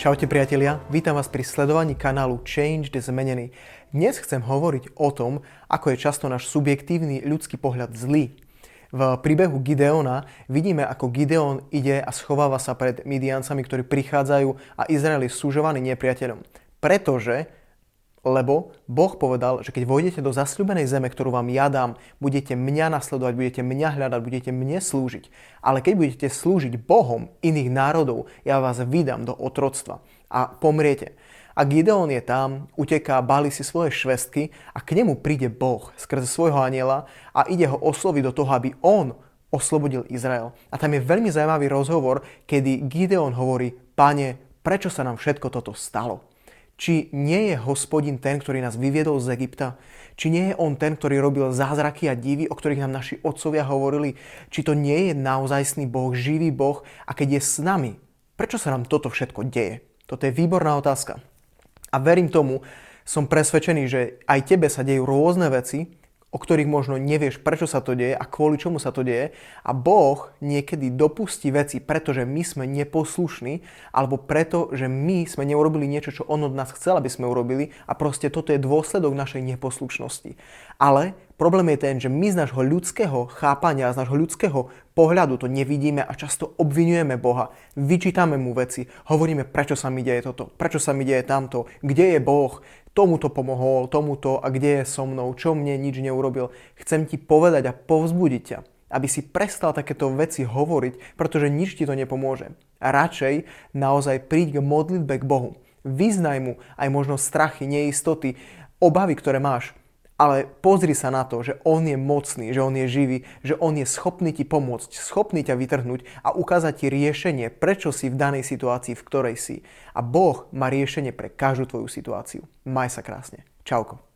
Čaute priatelia, vítam vás pri sledovaní kanálu Changed Zmenený. Dnes chcem hovoriť o tom, ako je často náš subjektívny ľudský pohľad zlý. V príbehu Gideona vidíme, ako Gideon ide a schováva sa pred Midiancami, ktorí prichádzajú a Izrael je súžovaný nepriateľom. Pretože lebo Boh povedal, že keď vojdete do zasľúbenej zeme, ktorú vám ja dám, budete mňa nasledovať, budete mňa hľadať, budete mne slúžiť. Ale keď budete slúžiť Bohom iných národov, ja vás vydám do otroctva a pomriete. A Gideon je tam, uteká, bali si svoje švestky a k nemu príde Boh skrze svojho aniela a ide ho osloviť do toho, aby on oslobodil Izrael. A tam je veľmi zaujímavý rozhovor, kedy Gideon hovorí, pane, prečo sa nám všetko toto stalo? Či nie je hospodin ten, ktorý nás vyviedol z Egypta? Či nie je on ten, ktorý robil zázraky a divy, o ktorých nám naši otcovia hovorili? Či to nie je naozajstný Boh, živý Boh? A keď je s nami, prečo sa nám toto všetko deje? Toto je výborná otázka. A verím tomu, som presvedčený, že aj tebe sa dejú rôzne veci, o ktorých možno nevieš, prečo sa to deje a kvôli čomu sa to deje. A Boh niekedy dopustí veci, pretože my sme neposlušní, alebo preto, že my sme neurobili niečo, čo On od nás chcel, aby sme urobili a proste toto je dôsledok našej neposlušnosti. Ale problém je ten, že my z nášho ľudského chápania, z nášho ľudského pohľadu to nevidíme a často obvinujeme Boha, vyčítame mu veci, hovoríme, prečo sa mi deje toto, prečo sa mi deje tamto, kde je Boh, tomuto pomohol, tomuto a kde je so mnou, čo mne nič neurobil. Chcem ti povedať a povzbudiť ťa, aby si prestal takéto veci hovoriť, pretože nič ti to nepomôže. A radšej naozaj príď k modlitbe k Bohu. Vyznaj mu aj možno strachy, neistoty, obavy, ktoré máš ale pozri sa na to, že on je mocný, že on je živý, že on je schopný ti pomôcť, schopný ťa vytrhnúť a ukázať ti riešenie, prečo si v danej situácii, v ktorej si. A Boh má riešenie pre každú tvoju situáciu. Maj sa krásne. Čauko.